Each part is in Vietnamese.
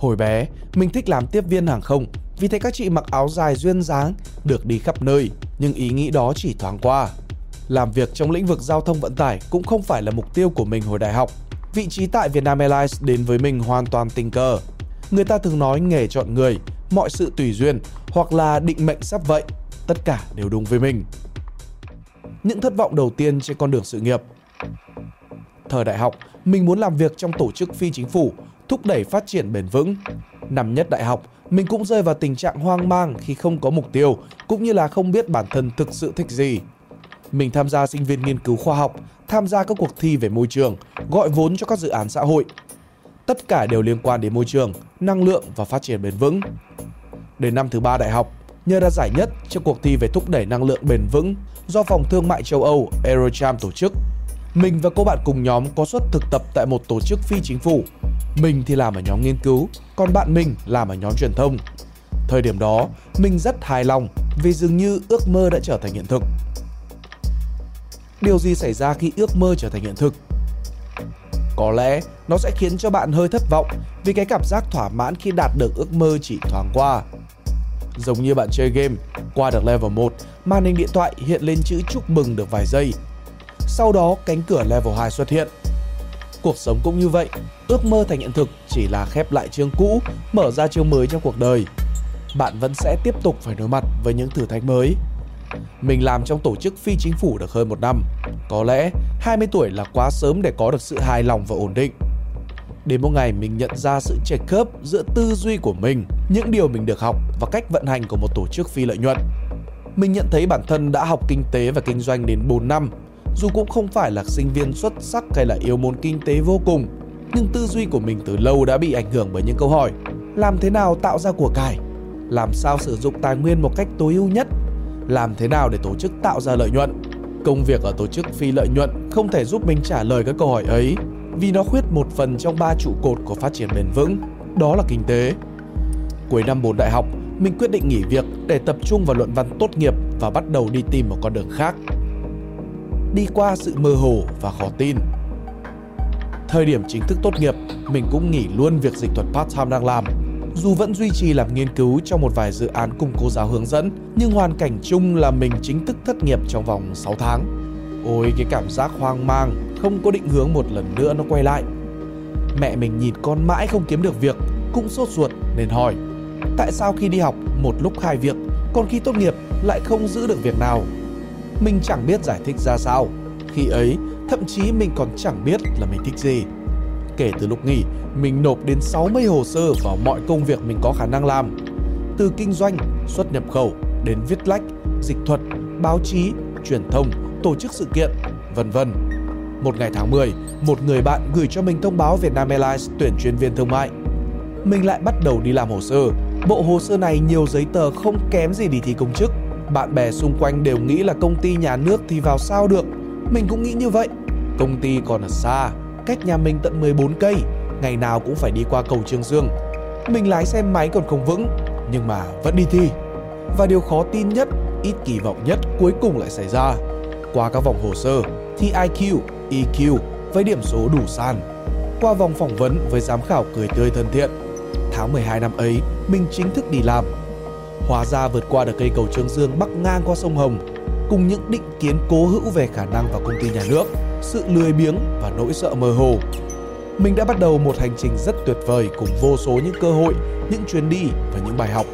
Hồi bé, mình thích làm tiếp viên hàng không vì thấy các chị mặc áo dài duyên dáng, được đi khắp nơi, nhưng ý nghĩ đó chỉ thoáng qua. Làm việc trong lĩnh vực giao thông vận tải cũng không phải là mục tiêu của mình hồi đại học. Vị trí tại Vietnam Airlines đến với mình hoàn toàn tình cờ. Người ta thường nói nghề chọn người, mọi sự tùy duyên hoặc là định mệnh sắp vậy, tất cả đều đúng với mình. Những thất vọng đầu tiên trên con đường sự nghiệp Thời đại học, mình muốn làm việc trong tổ chức phi chính phủ, thúc đẩy phát triển bền vững. Năm nhất đại học, mình cũng rơi vào tình trạng hoang mang khi không có mục tiêu, cũng như là không biết bản thân thực sự thích gì. Mình tham gia sinh viên nghiên cứu khoa học, tham gia các cuộc thi về môi trường, gọi vốn cho các dự án xã hội. Tất cả đều liên quan đến môi trường, năng lượng và phát triển bền vững. Đến năm thứ ba đại học, nhờ ra giải nhất trong cuộc thi về thúc đẩy năng lượng bền vững do Phòng Thương mại châu Âu Eurocharm tổ chức. Mình và cô bạn cùng nhóm có suất thực tập tại một tổ chức phi chính phủ. Mình thì làm ở nhóm nghiên cứu, còn bạn mình làm ở nhóm truyền thông. Thời điểm đó, mình rất hài lòng vì dường như ước mơ đã trở thành hiện thực. Điều gì xảy ra khi ước mơ trở thành hiện thực? Có lẽ nó sẽ khiến cho bạn hơi thất vọng vì cái cảm giác thỏa mãn khi đạt được ước mơ chỉ thoáng qua. Giống như bạn chơi game, qua được level 1, màn hình điện thoại hiện lên chữ chúc mừng được vài giây. Sau đó cánh cửa level 2 xuất hiện. Cuộc sống cũng như vậy, ước mơ thành hiện thực chỉ là khép lại chương cũ, mở ra chương mới trong cuộc đời. Bạn vẫn sẽ tiếp tục phải đối mặt với những thử thách mới. Mình làm trong tổ chức phi chính phủ được hơn một năm. Có lẽ 20 tuổi là quá sớm để có được sự hài lòng và ổn định. Đến một ngày mình nhận ra sự chệch khớp giữa tư duy của mình, những điều mình được học và cách vận hành của một tổ chức phi lợi nhuận. Mình nhận thấy bản thân đã học kinh tế và kinh doanh đến 4 năm, dù cũng không phải là sinh viên xuất sắc hay là yêu môn kinh tế vô cùng, nhưng tư duy của mình từ lâu đã bị ảnh hưởng bởi những câu hỏi làm thế nào tạo ra của cải, làm sao sử dụng tài nguyên một cách tối ưu nhất, làm thế nào để tổ chức tạo ra lợi nhuận. Công việc ở tổ chức phi lợi nhuận không thể giúp mình trả lời các câu hỏi ấy vì nó khuyết một phần trong ba trụ cột của phát triển bền vững, đó là kinh tế. Cuối năm 4 đại học, mình quyết định nghỉ việc để tập trung vào luận văn tốt nghiệp và bắt đầu đi tìm một con đường khác. Đi qua sự mơ hồ và khó tin. Thời điểm chính thức tốt nghiệp, mình cũng nghỉ luôn việc dịch thuật part-time đang làm. Dù vẫn duy trì làm nghiên cứu trong một vài dự án cùng cô giáo hướng dẫn, nhưng hoàn cảnh chung là mình chính thức thất nghiệp trong vòng 6 tháng. Ôi cái cảm giác hoang mang không có định hướng một lần nữa nó quay lại. Mẹ mình nhìn con mãi không kiếm được việc, cũng sốt ruột nên hỏi Tại sao khi đi học một lúc hai việc, còn khi tốt nghiệp lại không giữ được việc nào? Mình chẳng biết giải thích ra sao. Khi ấy, thậm chí mình còn chẳng biết là mình thích gì. Kể từ lúc nghỉ, mình nộp đến 60 hồ sơ vào mọi công việc mình có khả năng làm. Từ kinh doanh, xuất nhập khẩu đến viết lách, dịch thuật, báo chí, truyền thông, tổ chức sự kiện, vân vân. Một ngày tháng 10, một người bạn gửi cho mình thông báo Vietnam Airlines tuyển chuyên viên thương mại. Mình lại bắt đầu đi làm hồ sơ. Bộ hồ sơ này nhiều giấy tờ không kém gì đi thi công chức. Bạn bè xung quanh đều nghĩ là công ty nhà nước thì vào sao được. Mình cũng nghĩ như vậy. Công ty còn ở xa, cách nhà mình tận 14 cây, ngày nào cũng phải đi qua cầu Trương Dương. Mình lái xe máy còn không vững, nhưng mà vẫn đi thi. Và điều khó tin nhất, ít kỳ vọng nhất cuối cùng lại xảy ra. Qua các vòng hồ sơ, thi IQ, EQ với điểm số đủ sàn. Qua vòng phỏng vấn với giám khảo cười tươi thân thiện, tháng 12 năm ấy, mình chính thức đi làm. Hóa ra vượt qua được cây cầu Trương Dương bắc ngang qua sông Hồng, cùng những định kiến cố hữu về khả năng vào công ty nhà nước, sự lười biếng và nỗi sợ mơ hồ. Mình đã bắt đầu một hành trình rất tuyệt vời cùng vô số những cơ hội, những chuyến đi và những bài học.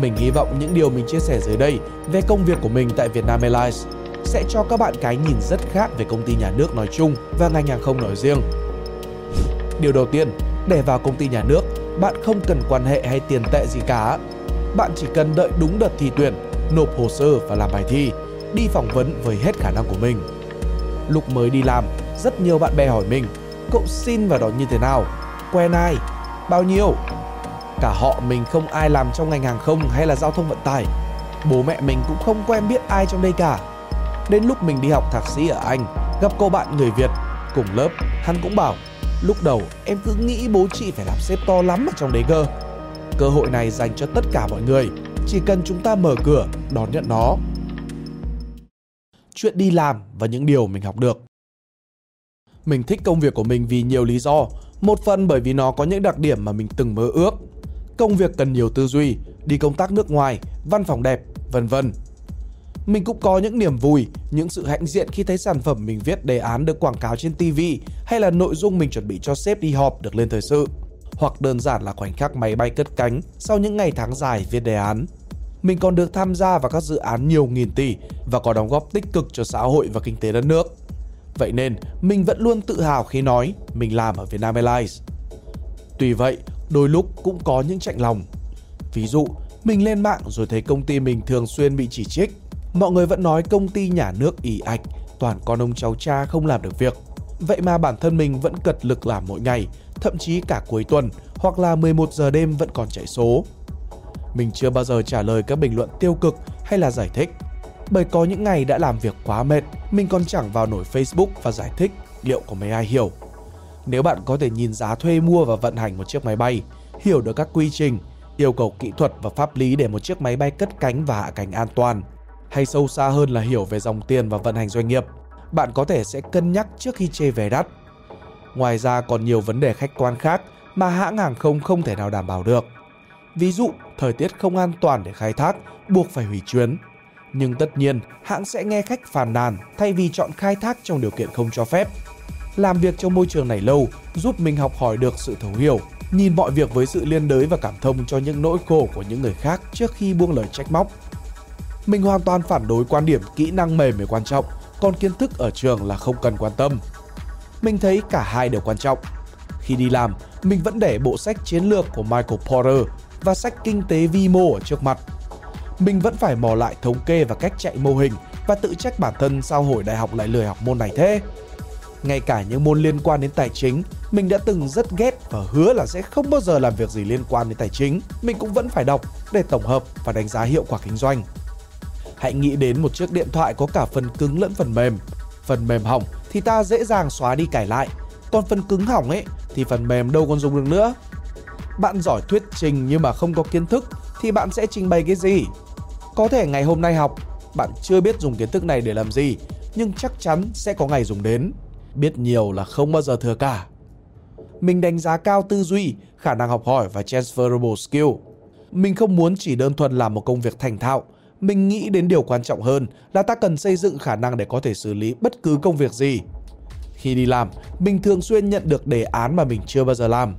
Mình hy vọng những điều mình chia sẻ dưới đây về công việc của mình tại Vietnam Airlines sẽ cho các bạn cái nhìn rất khác về công ty nhà nước nói chung và ngành hàng không nói riêng. Điều đầu tiên, để vào công ty nhà nước, bạn không cần quan hệ hay tiền tệ gì cả. Bạn chỉ cần đợi đúng đợt thi tuyển, nộp hồ sơ và làm bài thi, đi phỏng vấn với hết khả năng của mình. Lúc mới đi làm, rất nhiều bạn bè hỏi mình, cậu xin vào đó như thế nào? Quen ai? Bao nhiêu? Cả họ mình không ai làm trong ngành hàng không hay là giao thông vận tải. Bố mẹ mình cũng không quen biết ai trong đây cả. Đến lúc mình đi học thạc sĩ ở Anh, gặp cô bạn người Việt cùng lớp, hắn cũng bảo Lúc đầu em cứ nghĩ bố chị phải làm sếp to lắm ở trong đấy cơ. Cơ hội này dành cho tất cả mọi người, chỉ cần chúng ta mở cửa đón nhận nó. Chuyện đi làm và những điều mình học được. Mình thích công việc của mình vì nhiều lý do. Một phần bởi vì nó có những đặc điểm mà mình từng mơ ước. Công việc cần nhiều tư duy, đi công tác nước ngoài, văn phòng đẹp, vân vân. Mình cũng có những niềm vui, những sự hãnh diện khi thấy sản phẩm mình viết đề án được quảng cáo trên TV hay là nội dung mình chuẩn bị cho sếp đi họp được lên thời sự. Hoặc đơn giản là khoảnh khắc máy bay cất cánh sau những ngày tháng dài viết đề án. Mình còn được tham gia vào các dự án nhiều nghìn tỷ và có đóng góp tích cực cho xã hội và kinh tế đất nước. Vậy nên, mình vẫn luôn tự hào khi nói mình làm ở Vietnam Airlines. Tuy vậy, đôi lúc cũng có những chạnh lòng. Ví dụ, mình lên mạng rồi thấy công ty mình thường xuyên bị chỉ trích. Mọi người vẫn nói công ty nhà nước ỉ ạch, toàn con ông cháu cha không làm được việc. Vậy mà bản thân mình vẫn cật lực làm mỗi ngày, thậm chí cả cuối tuần hoặc là 11 giờ đêm vẫn còn chạy số. Mình chưa bao giờ trả lời các bình luận tiêu cực hay là giải thích. Bởi có những ngày đã làm việc quá mệt, mình còn chẳng vào nổi Facebook và giải thích liệu có mấy ai hiểu. Nếu bạn có thể nhìn giá thuê mua và vận hành một chiếc máy bay, hiểu được các quy trình, yêu cầu kỹ thuật và pháp lý để một chiếc máy bay cất cánh và hạ cánh an toàn, hay sâu xa hơn là hiểu về dòng tiền và vận hành doanh nghiệp, bạn có thể sẽ cân nhắc trước khi chê vé đắt. Ngoài ra còn nhiều vấn đề khách quan khác mà hãng hàng không không thể nào đảm bảo được. Ví dụ, thời tiết không an toàn để khai thác, buộc phải hủy chuyến. Nhưng tất nhiên, hãng sẽ nghe khách phàn nàn thay vì chọn khai thác trong điều kiện không cho phép. Làm việc trong môi trường này lâu giúp mình học hỏi được sự thấu hiểu, nhìn mọi việc với sự liên đới và cảm thông cho những nỗi khổ của những người khác trước khi buông lời trách móc. Mình hoàn toàn phản đối quan điểm kỹ năng mềm mới quan trọng, còn kiến thức ở trường là không cần quan tâm. Mình thấy cả hai đều quan trọng. Khi đi làm, mình vẫn để bộ sách chiến lược của Michael Porter và sách kinh tế vi mô ở trước mặt. Mình vẫn phải mò lại thống kê và cách chạy mô hình và tự trách bản thân sao hồi đại học lại lười học môn này thế. Ngay cả những môn liên quan đến tài chính, mình đã từng rất ghét và hứa là sẽ không bao giờ làm việc gì liên quan đến tài chính. Mình cũng vẫn phải đọc để tổng hợp và đánh giá hiệu quả kinh doanh. Hãy nghĩ đến một chiếc điện thoại có cả phần cứng lẫn phần mềm. Phần mềm hỏng thì ta dễ dàng xóa đi cải lại, còn phần cứng hỏng ấy thì phần mềm đâu còn dùng được nữa. Bạn giỏi thuyết trình nhưng mà không có kiến thức thì bạn sẽ trình bày cái gì? Có thể ngày hôm nay học, bạn chưa biết dùng kiến thức này để làm gì, nhưng chắc chắn sẽ có ngày dùng đến. Biết nhiều là không bao giờ thừa cả. Mình đánh giá cao tư duy, khả năng học hỏi và transferable skill. Mình không muốn chỉ đơn thuần làm một công việc thành thạo, mình nghĩ đến điều quan trọng hơn là ta cần xây dựng khả năng để có thể xử lý bất cứ công việc gì. Khi đi làm, mình thường xuyên nhận được đề án mà mình chưa bao giờ làm.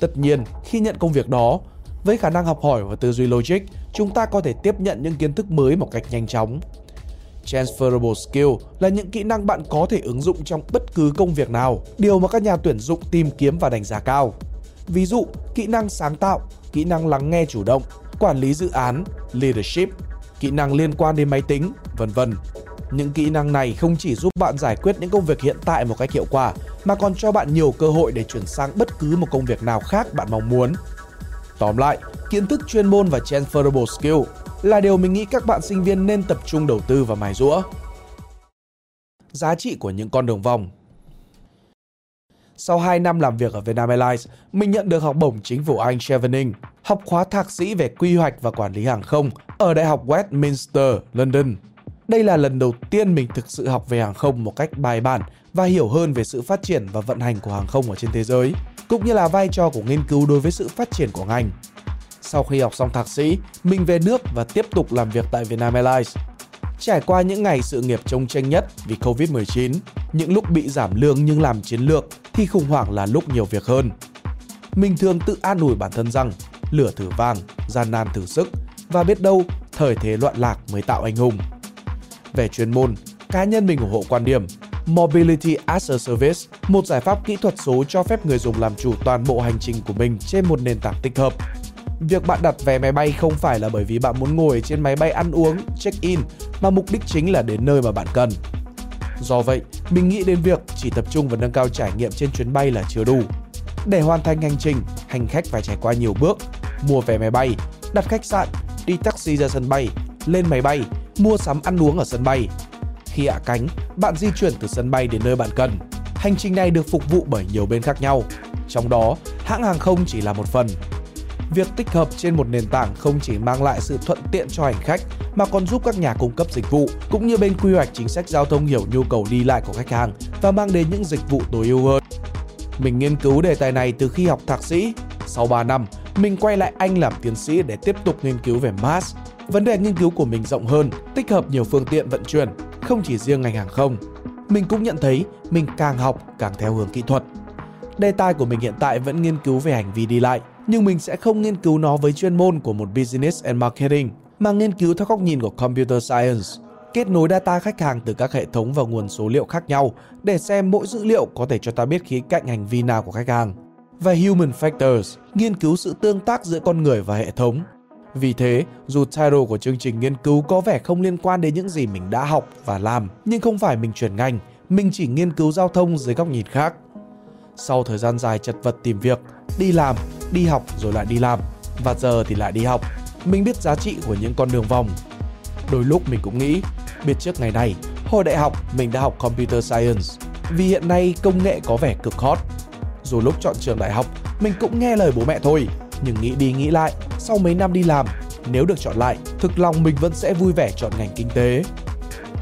Tất nhiên, khi nhận công việc đó, với khả năng học hỏi và tư duy logic, chúng ta có thể tiếp nhận những kiến thức mới một cách nhanh chóng. Transferable skill là những kỹ năng bạn có thể ứng dụng trong bất cứ công việc nào, điều mà các nhà tuyển dụng tìm kiếm và đánh giá cao. Ví dụ, kỹ năng sáng tạo, kỹ năng lắng nghe chủ động, quản lý dự án, leadership, kỹ năng liên quan đến máy tính, vân vân. Những kỹ năng này không chỉ giúp bạn giải quyết những công việc hiện tại một cách hiệu quả mà còn cho bạn nhiều cơ hội để chuyển sang bất cứ một công việc nào khác bạn mong muốn. Tóm lại, kiến thức chuyên môn và transferable skill là điều mình nghĩ các bạn sinh viên nên tập trung đầu tư và mài rũa. Giá trị của những con đường vòng sau 2 năm làm việc ở Vietnam Airlines, mình nhận được học bổng chính phủ Anh Chevening, học khóa thạc sĩ về quy hoạch và quản lý hàng không ở Đại học Westminster, London. Đây là lần đầu tiên mình thực sự học về hàng không một cách bài bản và hiểu hơn về sự phát triển và vận hành của hàng không ở trên thế giới, cũng như là vai trò của nghiên cứu đối với sự phát triển của ngành. Sau khi học xong thạc sĩ, mình về nước và tiếp tục làm việc tại Vietnam Airlines. Trải qua những ngày sự nghiệp trông tranh nhất vì Covid-19, những lúc bị giảm lương nhưng làm chiến lược thì khủng hoảng là lúc nhiều việc hơn. Mình thường tự an ủi bản thân rằng lửa thử vàng, gian nan thử sức và biết đâu thời thế loạn lạc mới tạo anh hùng. Về chuyên môn, cá nhân mình ủng hộ quan điểm Mobility as a Service, một giải pháp kỹ thuật số cho phép người dùng làm chủ toàn bộ hành trình của mình trên một nền tảng tích hợp. Việc bạn đặt vé máy bay không phải là bởi vì bạn muốn ngồi trên máy bay ăn uống, check-in, mà mục đích chính là đến nơi mà bạn cần. Do vậy, mình nghĩ đến việc chỉ tập trung vào nâng cao trải nghiệm trên chuyến bay là chưa đủ. Để hoàn thành hành trình, hành khách phải trải qua nhiều bước, mua vé máy bay, đặt khách sạn, đi taxi ra sân bay, lên máy bay, mua sắm ăn uống ở sân bay. Khi hạ cánh, bạn di chuyển từ sân bay đến nơi bạn cần. Hành trình này được phục vụ bởi nhiều bên khác nhau, trong đó hãng hàng không chỉ là một phần. Việc tích hợp trên một nền tảng không chỉ mang lại sự thuận tiện cho hành khách mà còn giúp các nhà cung cấp dịch vụ cũng như bên quy hoạch chính sách giao thông hiểu nhu cầu đi lại của khách hàng và mang đến những dịch vụ tối ưu hơn. Mình nghiên cứu đề tài này từ khi học thạc sĩ. Sau 3 năm, mình quay lại Anh làm tiến sĩ để tiếp tục nghiên cứu về MaaS. Vấn đề nghiên cứu của mình rộng hơn, tích hợp nhiều phương tiện vận chuyển, không chỉ riêng ngành hàng không. Mình cũng nhận thấy mình càng học càng theo hướng kỹ thuật. Đề tài của mình hiện tại vẫn nghiên cứu về hành vi đi lại, nhưng mình sẽ không nghiên cứu nó với chuyên môn của một business and marketing, mà nghiên cứu theo góc nhìn của computer science kết nối data khách hàng từ các hệ thống và nguồn số liệu khác nhau để xem mỗi dữ liệu có thể cho ta biết khía cạnh hành vi nào của khách hàng. Và Human Factors, nghiên cứu sự tương tác giữa con người và hệ thống. Vì thế, dù title của chương trình nghiên cứu có vẻ không liên quan đến những gì mình đã học và làm, nhưng không phải mình chuyển ngành, mình chỉ nghiên cứu giao thông dưới góc nhìn khác. Sau thời gian dài chật vật tìm việc, đi làm, đi học rồi lại đi làm, và giờ thì lại đi học, mình biết giá trị của những con đường vòng. Đôi lúc mình cũng nghĩ Biết trước ngày này, hồi đại học mình đã học Computer Science vì hiện nay công nghệ có vẻ cực hot. Dù lúc chọn trường đại học, mình cũng nghe lời bố mẹ thôi, nhưng nghĩ đi nghĩ lại, sau mấy năm đi làm, nếu được chọn lại, thực lòng mình vẫn sẽ vui vẻ chọn ngành kinh tế.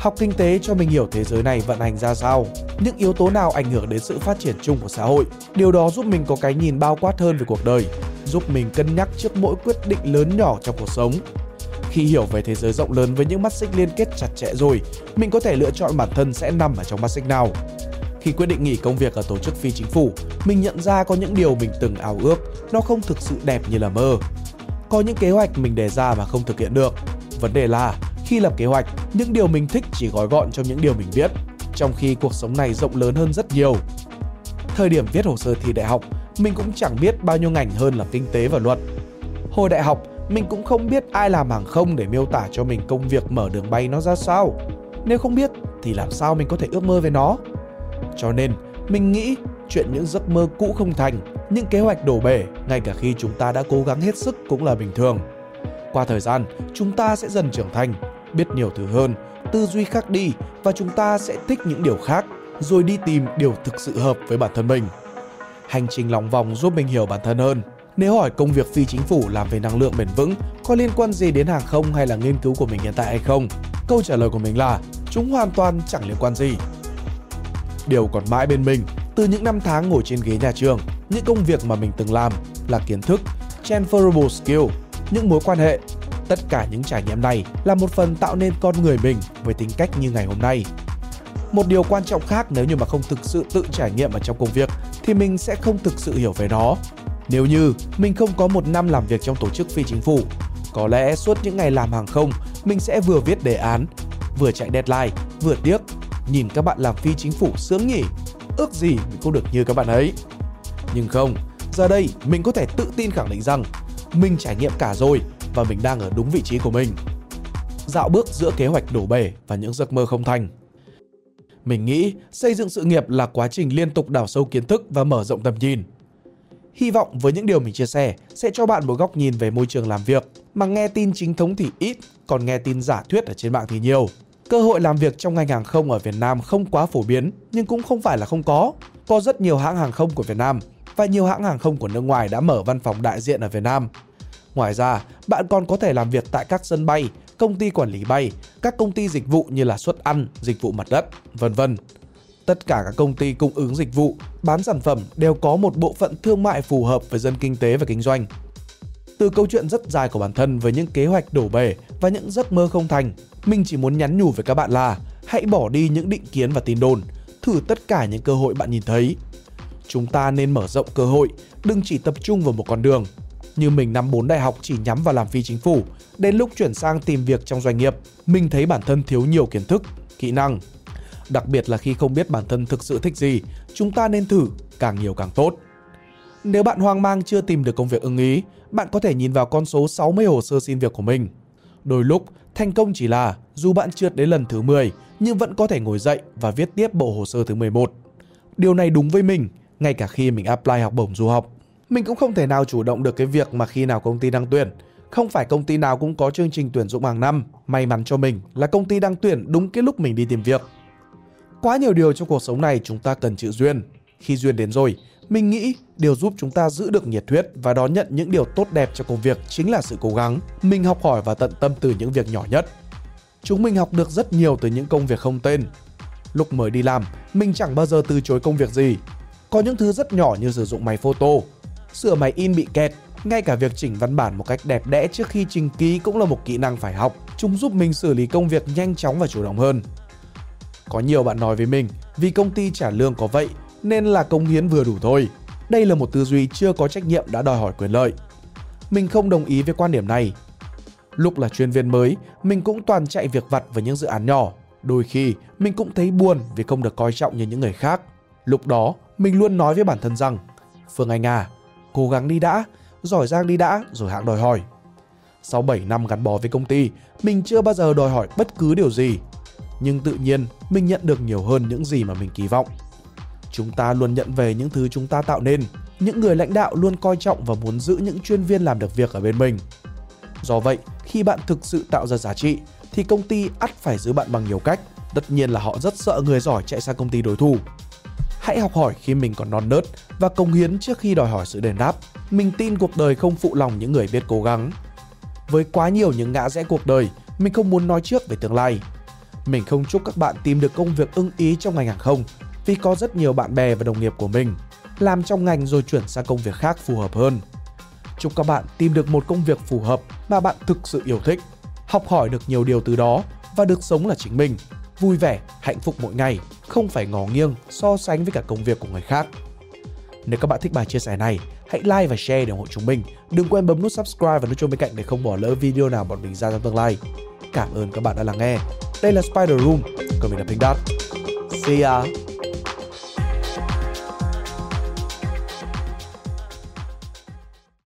Học kinh tế cho mình hiểu thế giới này vận hành ra sao, những yếu tố nào ảnh hưởng đến sự phát triển chung của xã hội. Điều đó giúp mình có cái nhìn bao quát hơn về cuộc đời, giúp mình cân nhắc trước mỗi quyết định lớn nhỏ trong cuộc sống khi hiểu về thế giới rộng lớn với những mắt xích liên kết chặt chẽ rồi, mình có thể lựa chọn bản thân sẽ nằm ở trong mắt xích nào. Khi quyết định nghỉ công việc ở tổ chức phi chính phủ, mình nhận ra có những điều mình từng ao ước, nó không thực sự đẹp như là mơ. Có những kế hoạch mình đề ra mà không thực hiện được. Vấn đề là khi lập kế hoạch, những điều mình thích chỉ gói gọn trong những điều mình biết, trong khi cuộc sống này rộng lớn hơn rất nhiều. Thời điểm viết hồ sơ thi đại học, mình cũng chẳng biết bao nhiêu ngành hơn là kinh tế và luật. Hồi đại học, mình cũng không biết ai làm hàng không để miêu tả cho mình công việc mở đường bay nó ra sao. Nếu không biết thì làm sao mình có thể ước mơ về nó? Cho nên, mình nghĩ chuyện những giấc mơ cũ không thành, những kế hoạch đổ bể ngay cả khi chúng ta đã cố gắng hết sức cũng là bình thường. Qua thời gian, chúng ta sẽ dần trưởng thành, biết nhiều thứ hơn, tư duy khác đi và chúng ta sẽ thích những điều khác, rồi đi tìm điều thực sự hợp với bản thân mình. Hành trình lòng vòng giúp mình hiểu bản thân hơn, nếu hỏi công việc phi chính phủ làm về năng lượng bền vững có liên quan gì đến hàng không hay là nghiên cứu của mình hiện tại hay không? Câu trả lời của mình là chúng hoàn toàn chẳng liên quan gì. Điều còn mãi bên mình từ những năm tháng ngồi trên ghế nhà trường, những công việc mà mình từng làm là kiến thức, transferable skill, những mối quan hệ. Tất cả những trải nghiệm này là một phần tạo nên con người mình với tính cách như ngày hôm nay. Một điều quan trọng khác nếu như mà không thực sự tự trải nghiệm ở trong công việc thì mình sẽ không thực sự hiểu về nó nếu như mình không có một năm làm việc trong tổ chức phi chính phủ, có lẽ suốt những ngày làm hàng không, mình sẽ vừa viết đề án, vừa chạy deadline, vừa tiếc. Nhìn các bạn làm phi chính phủ sướng nhỉ, ước gì mình cũng được như các bạn ấy. Nhưng không, giờ đây mình có thể tự tin khẳng định rằng mình trải nghiệm cả rồi và mình đang ở đúng vị trí của mình. Dạo bước giữa kế hoạch đổ bể và những giấc mơ không thành. Mình nghĩ xây dựng sự nghiệp là quá trình liên tục đào sâu kiến thức và mở rộng tầm nhìn. Hy vọng với những điều mình chia sẻ sẽ cho bạn một góc nhìn về môi trường làm việc mà nghe tin chính thống thì ít, còn nghe tin giả thuyết ở trên mạng thì nhiều. Cơ hội làm việc trong ngành hàng không ở Việt Nam không quá phổ biến nhưng cũng không phải là không có. Có rất nhiều hãng hàng không của Việt Nam và nhiều hãng hàng không của nước ngoài đã mở văn phòng đại diện ở Việt Nam. Ngoài ra, bạn còn có thể làm việc tại các sân bay, công ty quản lý bay, các công ty dịch vụ như là suất ăn, dịch vụ mặt đất, vân vân tất cả các công ty cung ứng dịch vụ, bán sản phẩm đều có một bộ phận thương mại phù hợp với dân kinh tế và kinh doanh. Từ câu chuyện rất dài của bản thân với những kế hoạch đổ bể và những giấc mơ không thành, mình chỉ muốn nhắn nhủ với các bạn là hãy bỏ đi những định kiến và tin đồn, thử tất cả những cơ hội bạn nhìn thấy. Chúng ta nên mở rộng cơ hội, đừng chỉ tập trung vào một con đường. Như mình năm 4 đại học chỉ nhắm vào làm phi chính phủ, đến lúc chuyển sang tìm việc trong doanh nghiệp, mình thấy bản thân thiếu nhiều kiến thức, kỹ năng đặc biệt là khi không biết bản thân thực sự thích gì, chúng ta nên thử, càng nhiều càng tốt. Nếu bạn hoang mang chưa tìm được công việc ưng ý, bạn có thể nhìn vào con số 60 hồ sơ xin việc của mình. Đôi lúc, thành công chỉ là dù bạn trượt đến lần thứ 10 nhưng vẫn có thể ngồi dậy và viết tiếp bộ hồ sơ thứ 11. Điều này đúng với mình, ngay cả khi mình apply học bổng du học. Mình cũng không thể nào chủ động được cái việc mà khi nào công ty đang tuyển. Không phải công ty nào cũng có chương trình tuyển dụng hàng năm. May mắn cho mình là công ty đang tuyển đúng cái lúc mình đi tìm việc. Quá nhiều điều trong cuộc sống này chúng ta cần chữ duyên. Khi duyên đến rồi, mình nghĩ điều giúp chúng ta giữ được nhiệt huyết và đón nhận những điều tốt đẹp cho công việc chính là sự cố gắng. Mình học hỏi và tận tâm từ những việc nhỏ nhất. Chúng mình học được rất nhiều từ những công việc không tên. Lúc mới đi làm, mình chẳng bao giờ từ chối công việc gì. Có những thứ rất nhỏ như sử dụng máy photo, sửa máy in bị kẹt, ngay cả việc chỉnh văn bản một cách đẹp đẽ trước khi trình ký cũng là một kỹ năng phải học. Chúng giúp mình xử lý công việc nhanh chóng và chủ động hơn. Có nhiều bạn nói với mình, vì công ty trả lương có vậy nên là công hiến vừa đủ thôi. Đây là một tư duy chưa có trách nhiệm đã đòi hỏi quyền lợi. Mình không đồng ý với quan điểm này. Lúc là chuyên viên mới, mình cũng toàn chạy việc vặt với những dự án nhỏ. Đôi khi, mình cũng thấy buồn vì không được coi trọng như những người khác. Lúc đó, mình luôn nói với bản thân rằng Phương Anh à, cố gắng đi đã, giỏi giang đi đã rồi hãng đòi hỏi. Sau 7 năm gắn bó với công ty, mình chưa bao giờ đòi hỏi bất cứ điều gì. Nhưng tự nhiên, mình nhận được nhiều hơn những gì mà mình kỳ vọng. Chúng ta luôn nhận về những thứ chúng ta tạo nên. Những người lãnh đạo luôn coi trọng và muốn giữ những chuyên viên làm được việc ở bên mình. Do vậy, khi bạn thực sự tạo ra giá trị, thì công ty ắt phải giữ bạn bằng nhiều cách. Tất nhiên là họ rất sợ người giỏi chạy sang công ty đối thủ. Hãy học hỏi khi mình còn non nớt và cống hiến trước khi đòi hỏi sự đền đáp. Mình tin cuộc đời không phụ lòng những người biết cố gắng. Với quá nhiều những ngã rẽ cuộc đời, mình không muốn nói trước về tương lai. Mình không chúc các bạn tìm được công việc ưng ý trong ngành hàng không vì có rất nhiều bạn bè và đồng nghiệp của mình làm trong ngành rồi chuyển sang công việc khác phù hợp hơn. Chúc các bạn tìm được một công việc phù hợp mà bạn thực sự yêu thích, học hỏi được nhiều điều từ đó và được sống là chính mình, vui vẻ, hạnh phúc mỗi ngày, không phải ngó nghiêng so sánh với cả công việc của người khác. Nếu các bạn thích bài chia sẻ này, hãy like và share để ủng hộ chúng mình. Đừng quên bấm nút subscribe và nút chuông bên cạnh để không bỏ lỡ video nào bọn mình ra trong tương lai. Cảm ơn các bạn đã lắng nghe. Đây là Spider Room, còn mình là Pink Dot. See ya!